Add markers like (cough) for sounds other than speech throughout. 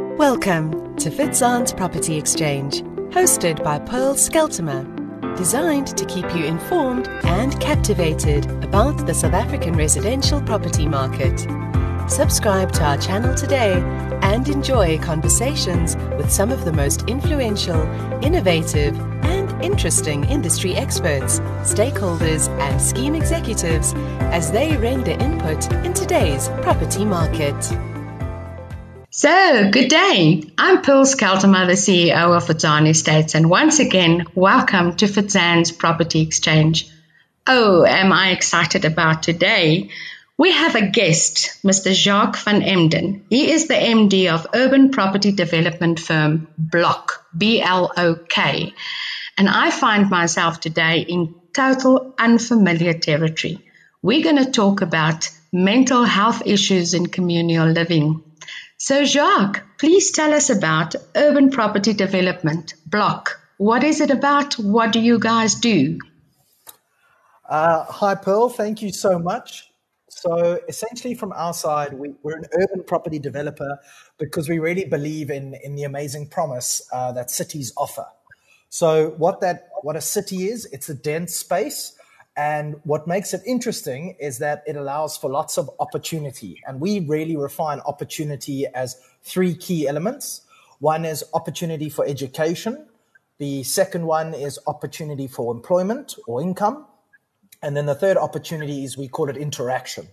Welcome to Fitzan's Property Exchange, hosted by Pearl Skeltimer, designed to keep you informed and captivated about the South African residential property market. Subscribe to our channel today and enjoy conversations with some of the most influential, innovative, and interesting industry experts, stakeholders, and scheme executives as they render input in today's property market. So, good day. I'm Pearl Skeltimer, the CEO of Fitzan Estates, and once again, welcome to Fitzan's Property Exchange. Oh, am I excited about today? We have a guest, Mr. Jacques van Embden. He is the MD of urban property development firm Blok, B L O K. And I find myself today in total unfamiliar territory. We're going to talk about mental health issues in communal living. So, Jacques, please tell us about urban property development, Blok. What is it about? What do you guys do? Uh, hi, Pearl. Thank you so much. So, essentially, from our side, we, are an urban property developer because we really believe in, in the amazing promise uh, that cities offer. So, what that what a city is, it's a dense space and what makes it interesting is that it allows for lots of opportunity. And we really refine opportunity as three key elements. One is opportunity for education. The second one is opportunity for employment or income. And then the third opportunity is we call it interaction.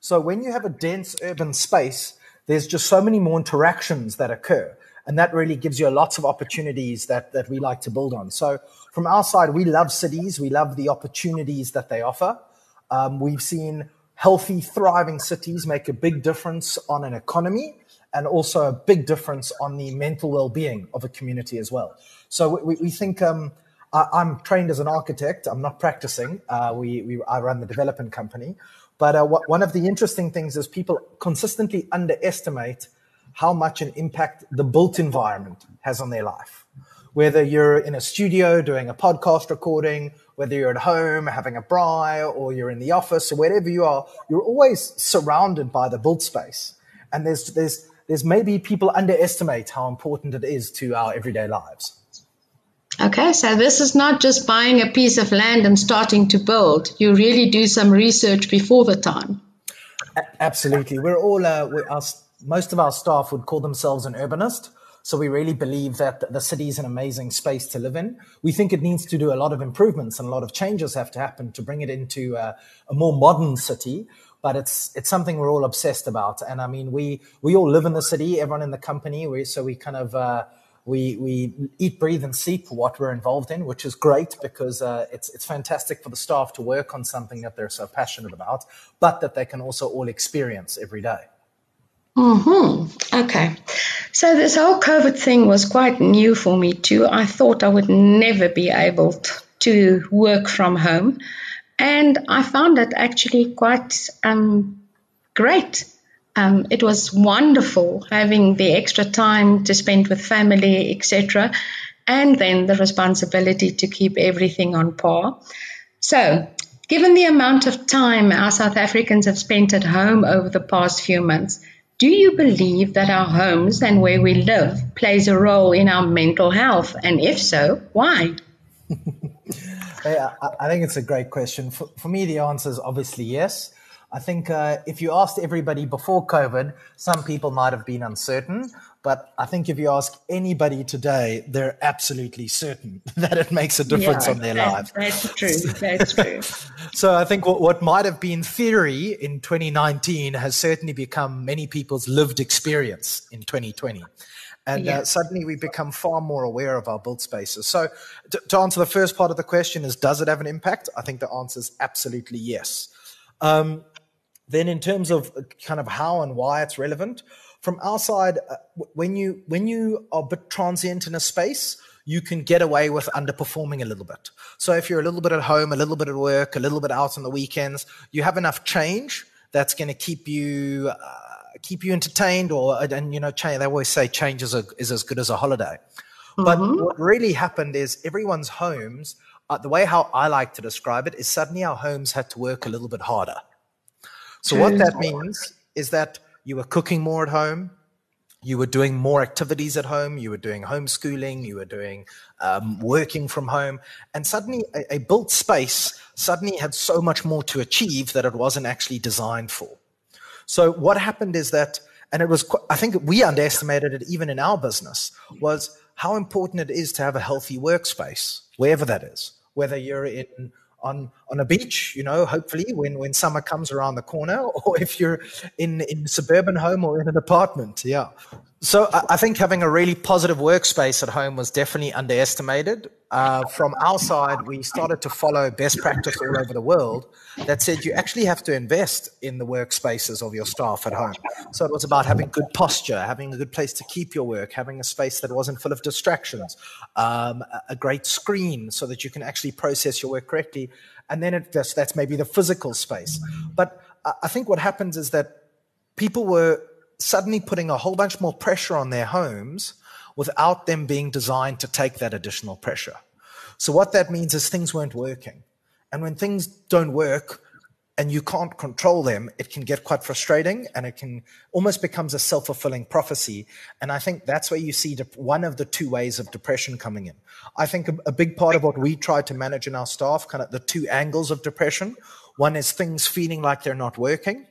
So when you have a dense urban space, there's just so many more interactions that occur. And that really gives you lots of opportunities that, that we like to build on. So from our side, we love cities. We love the opportunities that they offer. Um, we've seen healthy, thriving cities make a big difference on an economy and also a big difference on the mental well-being of a community as well. So we, we think um, I, am trained as an architect. I'm not practicing. Uh, we, we, I run the development company. But uh, what, one of the interesting things is people consistently underestimate how much an impact the built environment has on their life. Whether you're in a studio doing a podcast recording, whether you're at home having a braai or you're in the office or wherever you are, you're always surrounded by the built space. And there's, there's, there's maybe people underestimate how important it is to our everyday lives. Okay, so this is not just buying a piece of land and starting to build. You really do some research before the time. Absolutely. We're all, uh, we're, our, most of our staff would call themselves an urbanist. So we really believe that the city is an amazing space to live in. We think it needs to do a lot of improvements and a lot of changes have to happen to bring it into a, a more modern city. But it's it's something we're all obsessed about. And I mean, we we all live in the city. Everyone in the company. We so we kind of. Uh, we we eat, breathe, and sleep what we're involved in, which is great because uh, it's it's fantastic for the staff to work on something that they're so passionate about, but that they can also all experience every day. Hmm. Okay. So this whole COVID thing was quite new for me too. I thought I would never be able to work from home, and I found it actually quite um, great. Um, it was wonderful having the extra time to spend with family, etc., and then the responsibility to keep everything on par. So, given the amount of time our South Africans have spent at home over the past few months, do you believe that our homes and where we live plays a role in our mental health? And if so, why? (laughs) I, think it's a great question. For, for, me, the answer is obviously yes. I think uh, if you asked everybody before COVID, some people might have been uncertain. But I think if you ask anybody today, they're absolutely certain (laughs) that it makes a difference yeah, on their that, lives. That's true. That's true. (laughs) so I think what, what might have been theory in 2019 has certainly become many people's lived experience in 2020. And yeah. uh, suddenly we become far more aware of our built spaces. So, to, to, answer the first part of the question is, does it have an impact? I think the answer is absolutely yes. Um, then, in terms of uh, kind of how and why it's relevant, from our side, uh, when you when you are a bit transient in a space, you can get away with underperforming a little bit. So if you're a little bit at home, a little bit at work, a little bit out on the weekends, you have enough change that's going to keep you uh, keep you entertained. Or and you know, change, they always say change is, a, is as good as a holiday. Mm-hmm. But what really happened is everyone's homes. Uh, the way how I like to describe it is suddenly our homes had to work a little bit harder. So what that means is that you were cooking more at home. you were doing more activities at home, you were doing homeschooling, you were doing um, working from home, and suddenly a, a built space suddenly had so much more to achieve that it wasn't actually designed for. So what happened is that, and it was, I think we underestimated it even in our business, was how important it is to have a healthy workspace, wherever that is, whether you're in on on a beach, you know, hopefully when when summer comes around the corner, (laughs) or if you're in in suburban home or in an apartment, yeah. So I think having a really positive workspace at home was definitely underestimated. Uh, from our side, we started to follow best practice all over the world that said you actually have to invest in the workspaces of your staff at home. So it was about having good posture, having a good place to keep your work, having a space that wasn't full of distractions, um, a great screen so that you can actually process your work correctly. And then it, that's, that's maybe the physical space. But I think what happens is that people were suddenly putting a whole bunch more pressure on their homes without them being designed to take that additional pressure. So what that means is things weren't working. And when things don't work and you can't control them, it can get quite frustrating and it can almost becomes a self-fulfilling prophecy. And I think that's where you see one of the two ways of depression coming in. I think a, a big part of what we try to manage in our staff, kind of the two angles of depression. One is things feeling like they're not working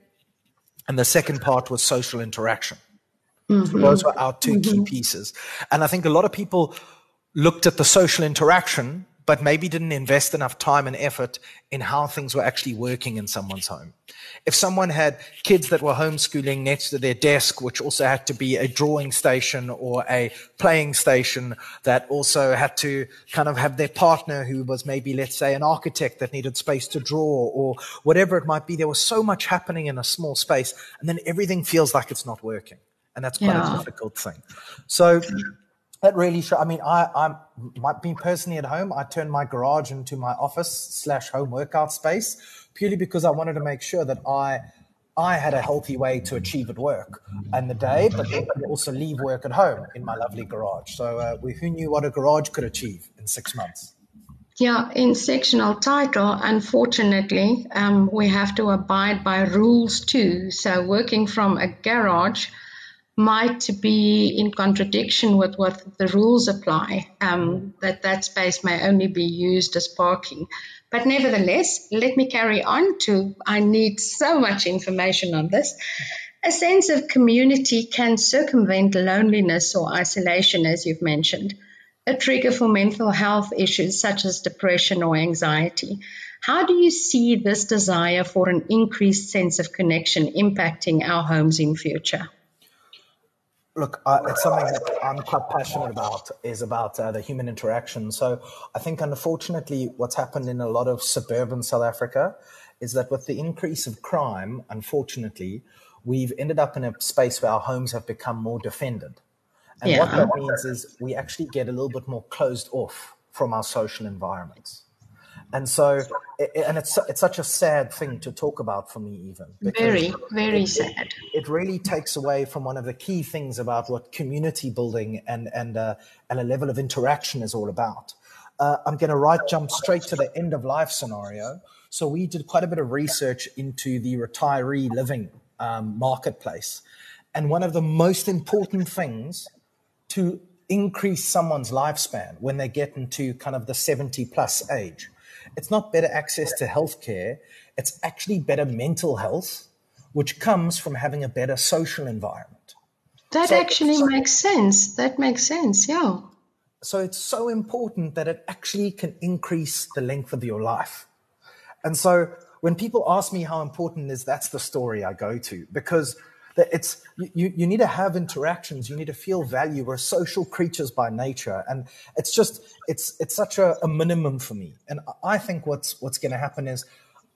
and the second part was social interaction. Mm-hmm. Those were our 2 mm-hmm. key pieces. And I think a lot of people looked at the social interaction, but maybe didn't invest enough time and effort in how things were actually working in someone's home. If someone had kids that were homeschooling next to their desk, which also had to be a drawing station or a playing station that also had to kind of have their partner who was maybe, let's say, an architect that needed space to draw or whatever it might be, there was so much happening in a small space and then everything feels like it's not working. And that's quite yeah. a difficult thing. So that really show. I mean, I, I'm might be personally at home. I turned my garage into my office slash home workout space purely because I wanted to make sure that I I had a healthy way to achieve at work and the day, but also leave work at home in my lovely garage. So uh, we, who knew what a garage could achieve in six months? Yeah, in sectional title, unfortunately, um, we have to abide by rules too. So working from a garage might be in contradiction with what the rules apply, um, that that space may only be used as parking. But nevertheless, let me carry on to, I need so much information on this. A sense of community can circumvent loneliness or isolation, as you've mentioned, a trigger for mental health issues such as depression or anxiety. How do you see this desire for an increased sense of connection impacting our homes in future? Look, uh, it's something that I'm quite passionate about is about uh, the human interaction. So I think, unfortunately, what's happened in a lot of suburban South Africa is that with the increase of crime, unfortunately, we've ended up in a space where our homes have become more defended. And yeah. what that means is we actually get a little bit more closed off from our social environments. And so, and it's it's such a sad thing to talk about for me, even. Very, very it, sad. It, really takes away from one of the key things about what community building and and uh, and a level of interaction is all about. Uh, I'm going to right jump straight to the end of life scenario. So we did quite a bit of research into the retiree living um, marketplace, and one of the most important things to increase someone's lifespan when they get into kind of the 70 plus age it's not better access to healthcare. It's actually better mental health, which comes from having a better social environment. That so, actually so, makes sense. That makes sense. Yeah. So it's so important that it actually can increase the length of your life. And so when people ask me how important is, that's the story I go to because that it's you, you need to have interactions. You need to feel value. We're social creatures by nature. And it's just it's it's such a, a minimum for me. And i think what's what's going to happen is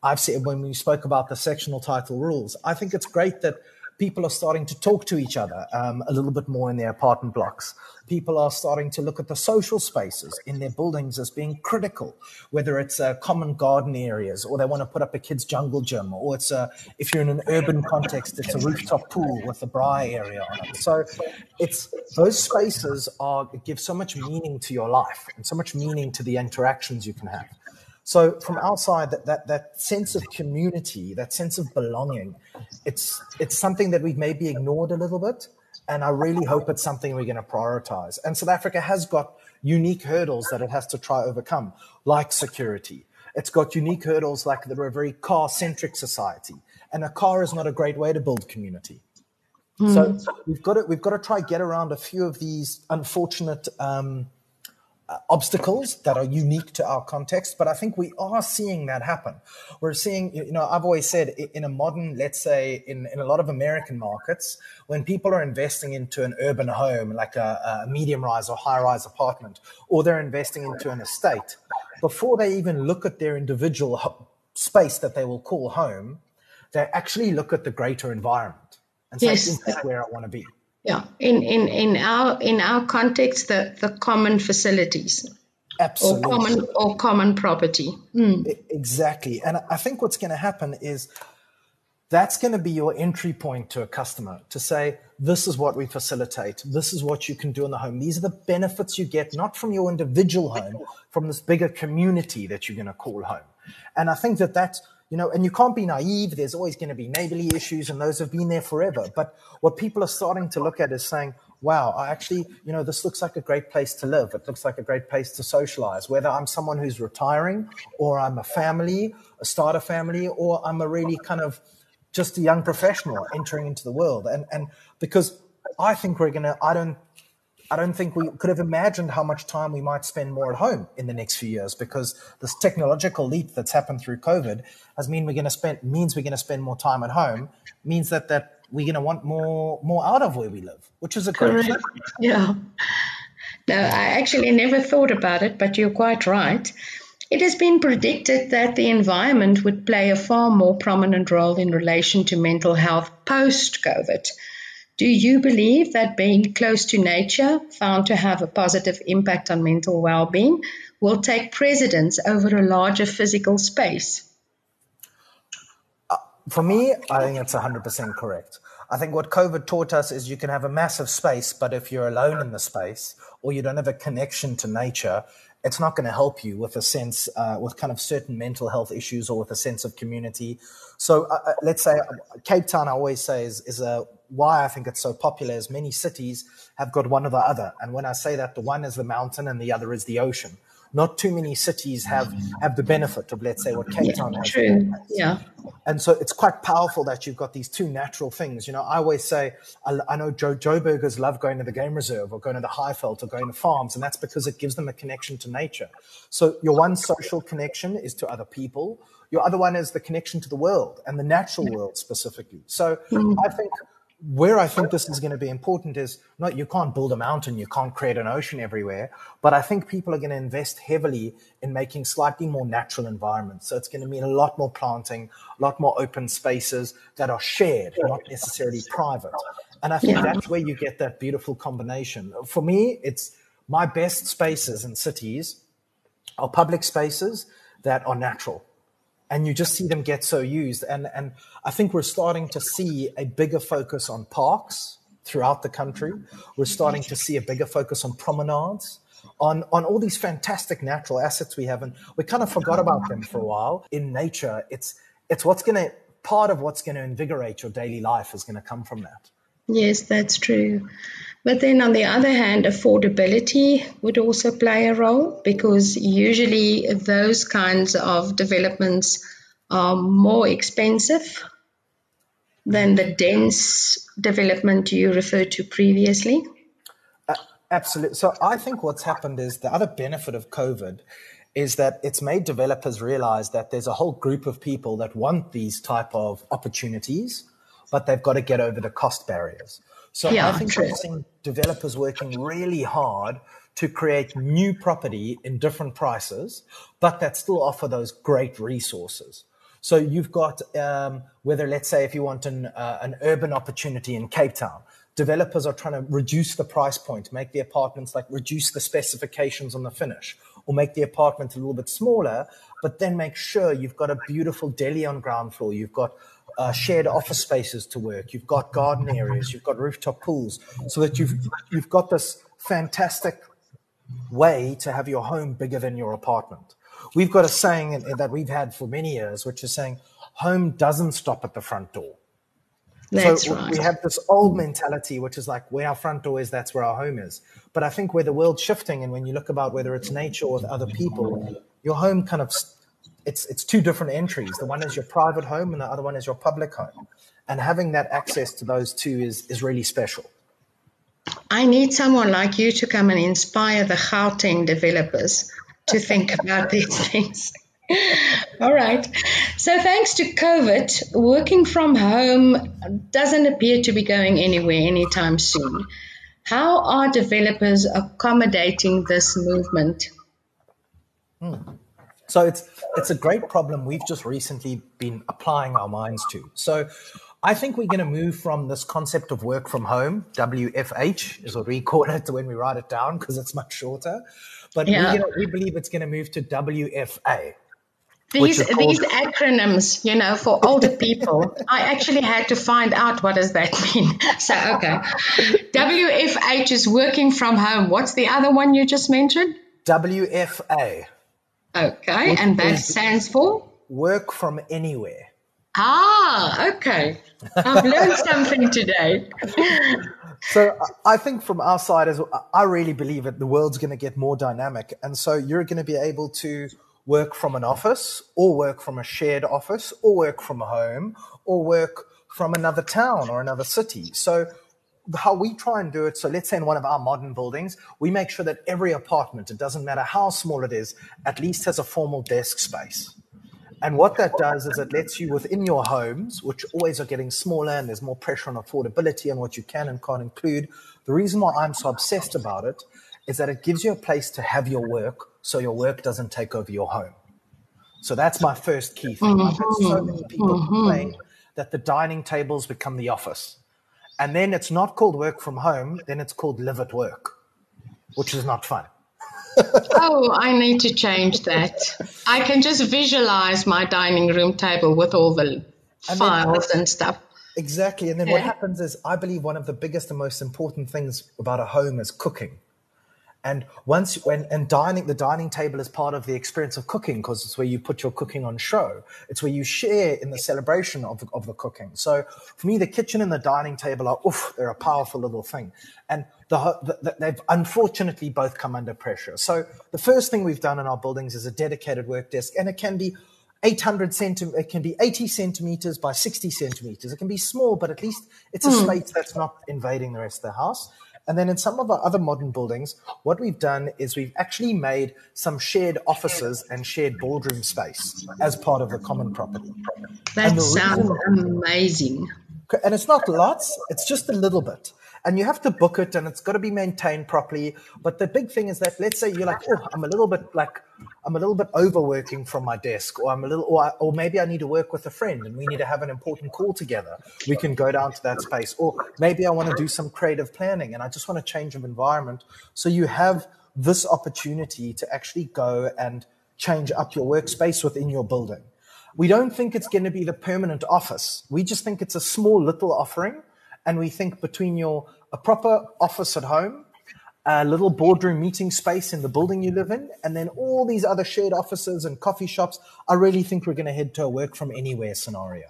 i've said when we spoke about the sectional title rules i think it's great that people are starting to talk to each other um, a little bit more in their apartment blocks. People are starting to look at the social spaces in their buildings as being critical, whether it's uh, common garden areas or they want to put up a kids' jungle gym, or it's a, if you're in an urban context, it's a rooftop pool with a braai area on it. So it's those spaces are give so much meaning to your life and so much meaning to the interactions you can have. So from outside, that, that, that sense of community, that sense of belonging, it's, it's something that we've maybe ignored a little bit. And I really hope it's something we're going to prioritize. And South Africa has got unique hurdles that it has to try overcome, like security. It's got unique hurdles like that we're a very car centric society. And a car is not a great way to build community. Mm. So we've got to, we've got to try get around a few of these unfortunate um, uh, obstacles that are unique to our context, but I think we are seeing that happen. We're seeing, you know, I've always said in a modern, let's say, in, in a lot of American markets, when people are investing into an urban home, like a, a medium rise or high rise apartment, or they're investing into an estate, before they even look at their individual space that they will call home, they actually look at the greater environment and say, yes. that's where I want to be. Yeah, in, in, in our in our context, the, the common facilities. Absolutely. Or common or common property. Mm. Exactly. And I think what's going to happen is that's going to be your entry point to a customer to say, this is what we facilitate. This is what you can do in the home. These are the benefits you get, not from your individual home, from this bigger community that you're going to call home. And I think that that's you know, and you can't be naive. There's always going to be neighborly issues, and those have been there forever. But what people are starting to look at is saying, wow, I actually, you know, this looks like a great place to live. It looks like a great place to socialize, whether I'm someone who's retiring or I'm a family, a starter family, or I'm a really kind of just a young professional entering into the world. And, and because I think we're going to, I don't I don't think we could have imagined how much time we might spend more at home in the next few years because this technological leap that's happened through COVID has mean we're going to spend means we're going to spend more time at home means that that we're going to want more more out of where we live, which is a great thing. Yeah. No, I actually never thought about it, but you're quite right. It has been predicted that the environment would play a far more prominent role in relation to mental health post COVID. Do you believe that being close to nature, found to have a positive impact on mental well being, will take precedence over a larger physical space? Uh, for me, I think it's 100% correct. I think what COVID taught us is you can have a massive space, but if you're alone in the space or you don't have a connection to nature, it's not going to help you with a sense, uh, with kind of certain mental health issues or with a sense of community. So uh, uh let's say uh, Cape Town, I always say, is, is a why I think it's so popular is many cities have got one or the other. And when I say that, the one is the mountain and the other is the ocean. Not too many cities have have the benefit of, let's say, what Cape yeah, Town has. True. Yeah. And so it's quite powerful that you've got these two natural things. You know, I always say, I, I know Joe, Joburgers love going to the game reserve or going to the Highveld or going to farms, and that's because it gives them a connection to nature. So your one social connection is to other people. Your other one is the connection to the world and the natural world specifically. So mm. I think where I think this is going to be important is not you can't build a mountain, you can't create an ocean everywhere, but I think people are going to invest heavily in making slightly more natural environments. So it's going to mean a lot more planting, a lot more open spaces that are shared, not necessarily private. And I think yeah. that's where you get that beautiful combination. For me, it's my best spaces in cities are public spaces that are natural and you just see them get so used. And and I think we're starting to see a bigger focus on parks throughout the country. We're starting to see a bigger focus on promenades, on on all these fantastic natural assets we have, and we kind of forgot about them for a while. In nature, it's it's what's going to part of what's going to invigorate your daily life is going to come from that. Yes, that's true. But then on the other hand, affordability would also play a role because usually those kinds of developments are more expensive than the dense development you referred to previously. Uh, absolutely. So I think what's happened is the other benefit of COVID is that it's made developers realize that there's a whole group of people that want these type of opportunities, but they've got to get over the cost barriers. So yeah, I think true. we're seeing developers working really hard to create new property in different prices, but that still offer those great resources. So you've got um, whether, let's say, if you want an, uh, an urban opportunity in Cape Town, developers are trying to reduce the price point, make the apartments like reduce the specifications on the finish, or make the apartment a little bit smaller, but then make sure you've got a beautiful deli on ground floor. You've got uh, shared office spaces to work. You've got garden areas. You've got rooftop pools, so that you've you've got this fantastic way to have your home bigger than your apartment. We've got a saying that we've had for many years, which is saying, "Home doesn't stop at the front door." That's so right. we have this old mentality, which is like where our front door is, that's where our home is. But I think where the world's shifting, and when you look about whether it's nature or other people, your home kind of it's it's two different entries. The one is your private home, and the other one is your public home. And having that access to those two is is really special. I need someone like you to come and inspire the Gauteng developers to think about these (laughs) things. All right. So, thanks to COVID, working from home doesn't appear to be going anywhere anytime soon. How are developers accommodating this movement? Hmm. So it's it's a great problem we've just recently been applying our minds to. So I think we're going to move from this concept of work from home, WFH is what we (laughs) call it when we write it down because it's much shorter. But yeah. we, we believe it's going to move to WFA, these these acronyms, you know, for older people, (laughs) I actually had to find out what does that mean. (laughs) So okay, WFH is working from home. What's the other one you just mentioned? WFA. Okay, and that stands for work from anywhere. Ah, okay. I've learned (laughs) something today. so I think from our side, as I really believe that the world's going to get more dynamic, and so you're going to be able to work from an office or work from a shared office or work from home or work from another town or another city. So how we try and do it. So let's say in one of our modern buildings, we make sure that every apartment, it doesn't matter how small it is, at least has a formal desk space. And what that does is it lets you within your homes, which always are getting smaller and there's more pressure on affordability and what you can and can't include. The reason why I'm so obsessed about it is that it gives you a place to have your work so your work doesn't take over your home. So that's my first key thing. Mm-hmm. I've had so many people mm-hmm. complain that the dining tables become the office. And then it's not called work from home, then it's called live at work, which is not fun. (laughs) oh, I need to change that. I can just visualize my dining room table with all the and files then, and stuff. Exactly. And then yeah. what happens is, I believe one of the biggest and most important things about a home is cooking. And once when and dining, the dining table is part of the experience of cooking because it's where you put your cooking on show. It's where you share in the celebration of the, of the cooking. So for me, the kitchen and the dining table are oof, they're a powerful little thing. And the, the, they've unfortunately both come under pressure. So the first thing we've done in our buildings is a dedicated work desk, and it can be 800 centimeters, it can be 80 centimeters by 60 centimeters. It can be small, but at least it's a mm. space that's not invading the rest of the house. And then in some of our other modern buildings, what we've done is we've actually made some shared offices and shared boardroom space as part of the common property. That sounds amazing. And it's not lots, it's just a little bit and you have to book it and it's got to be maintained properly. But the big thing is that let's say you're like, oh, I'm a little bit like, I'm a little bit overworking from my desk, or I'm a little, or, I, or maybe I need to work with a friend and we need to have an important call together. We can go down to that space, or maybe I want to do some creative planning and I just want to change of environment. So you have this opportunity to actually go and change up your workspace within your building. We don't think it's going to be the permanent office. We just think it's a small little offering. And we think between your a proper office at home, a little boardroom meeting space in the building you live in, and then all these other shared offices and coffee shops. I really think we're going to head to a work from anywhere scenario.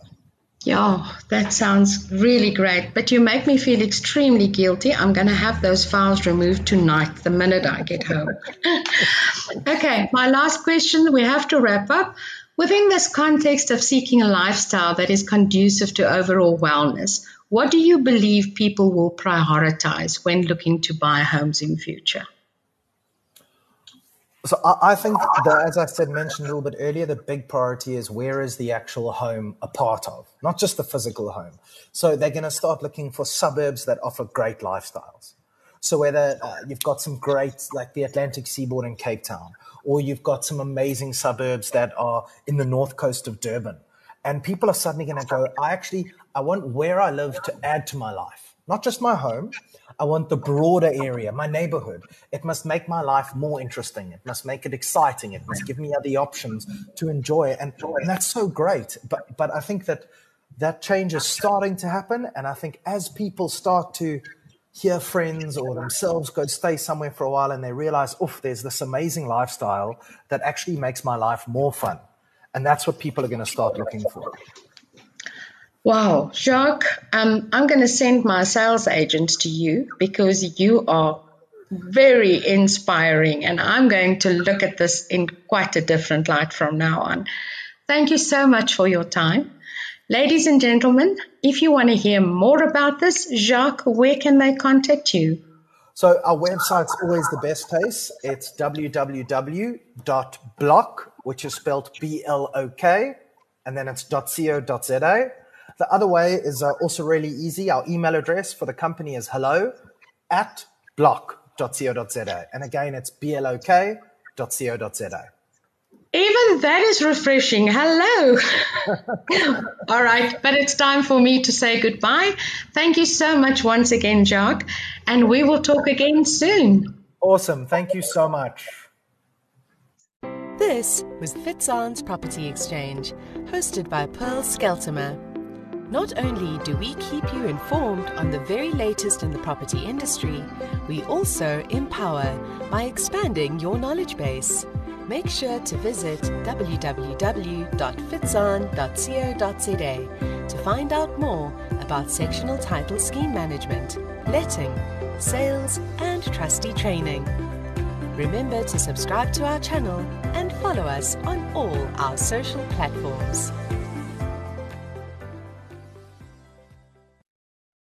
Yeah, that sounds really great. But you make me feel extremely guilty. I'm going to have those files removed tonight, the minute I get home. (laughs) okay, my last question. We have to wrap up. Within this context of seeking a lifestyle that is conducive to overall wellness, what do you believe people will prioritize when looking to buy homes in future? So I think that, as I said, mentioned a little bit earlier, the big priority is where is the actual home a part of, not just the physical home. So they're going to start looking for suburbs that offer great lifestyles. So whether uh, you've got some great, like the Atlantic seaboard in Cape Town, or you've got some amazing suburbs that are in the north coast of Durban, and people are suddenly going to go, I actually, I want where I live to add to my life, not just my home. I want the broader area, my neighborhood. It must make my life more interesting. It must make it exciting. It must give me other options to enjoy. And, and that's so great. But, but I think that that change is starting to happen. And I think as people start to hear friends or themselves go stay somewhere for a while and they realize, oof, there's this amazing lifestyle that actually makes my life more fun. And that's what people are going to start looking for. Wow, Jacques, um, I'm going to send my sales agent to you because you are very inspiring, and I'm going to look at this in quite a different light from now on. Thank you so much for your time. Ladies and gentlemen, if you want to hear more about this, Jacques, where can they contact you? So our website's always the best place. It's www.blok, which is spelled B-L-O-K, and then it's .co.za. The other way is uh, also really easy. Our email address for the company is hello at blok.co.za. And again, it's blok.co.za. Even that is refreshing. Hello. (laughs) All right, but it's time for me to say goodbye. Thank you so much once again, Jacques, and we will talk again soon. Awesome. Thank you so much. This was Fitzon's Property Exchange, hosted by Pearl Skeltimer. Not only do we keep you informed on the very latest in the property industry, we also empower by expanding your knowledge base. Make sure to visit www.fitzon.co.za to find out more about sectional title scheme management, letting, sales, and trustee training. Remember to subscribe to our channel and follow us on all our social platforms.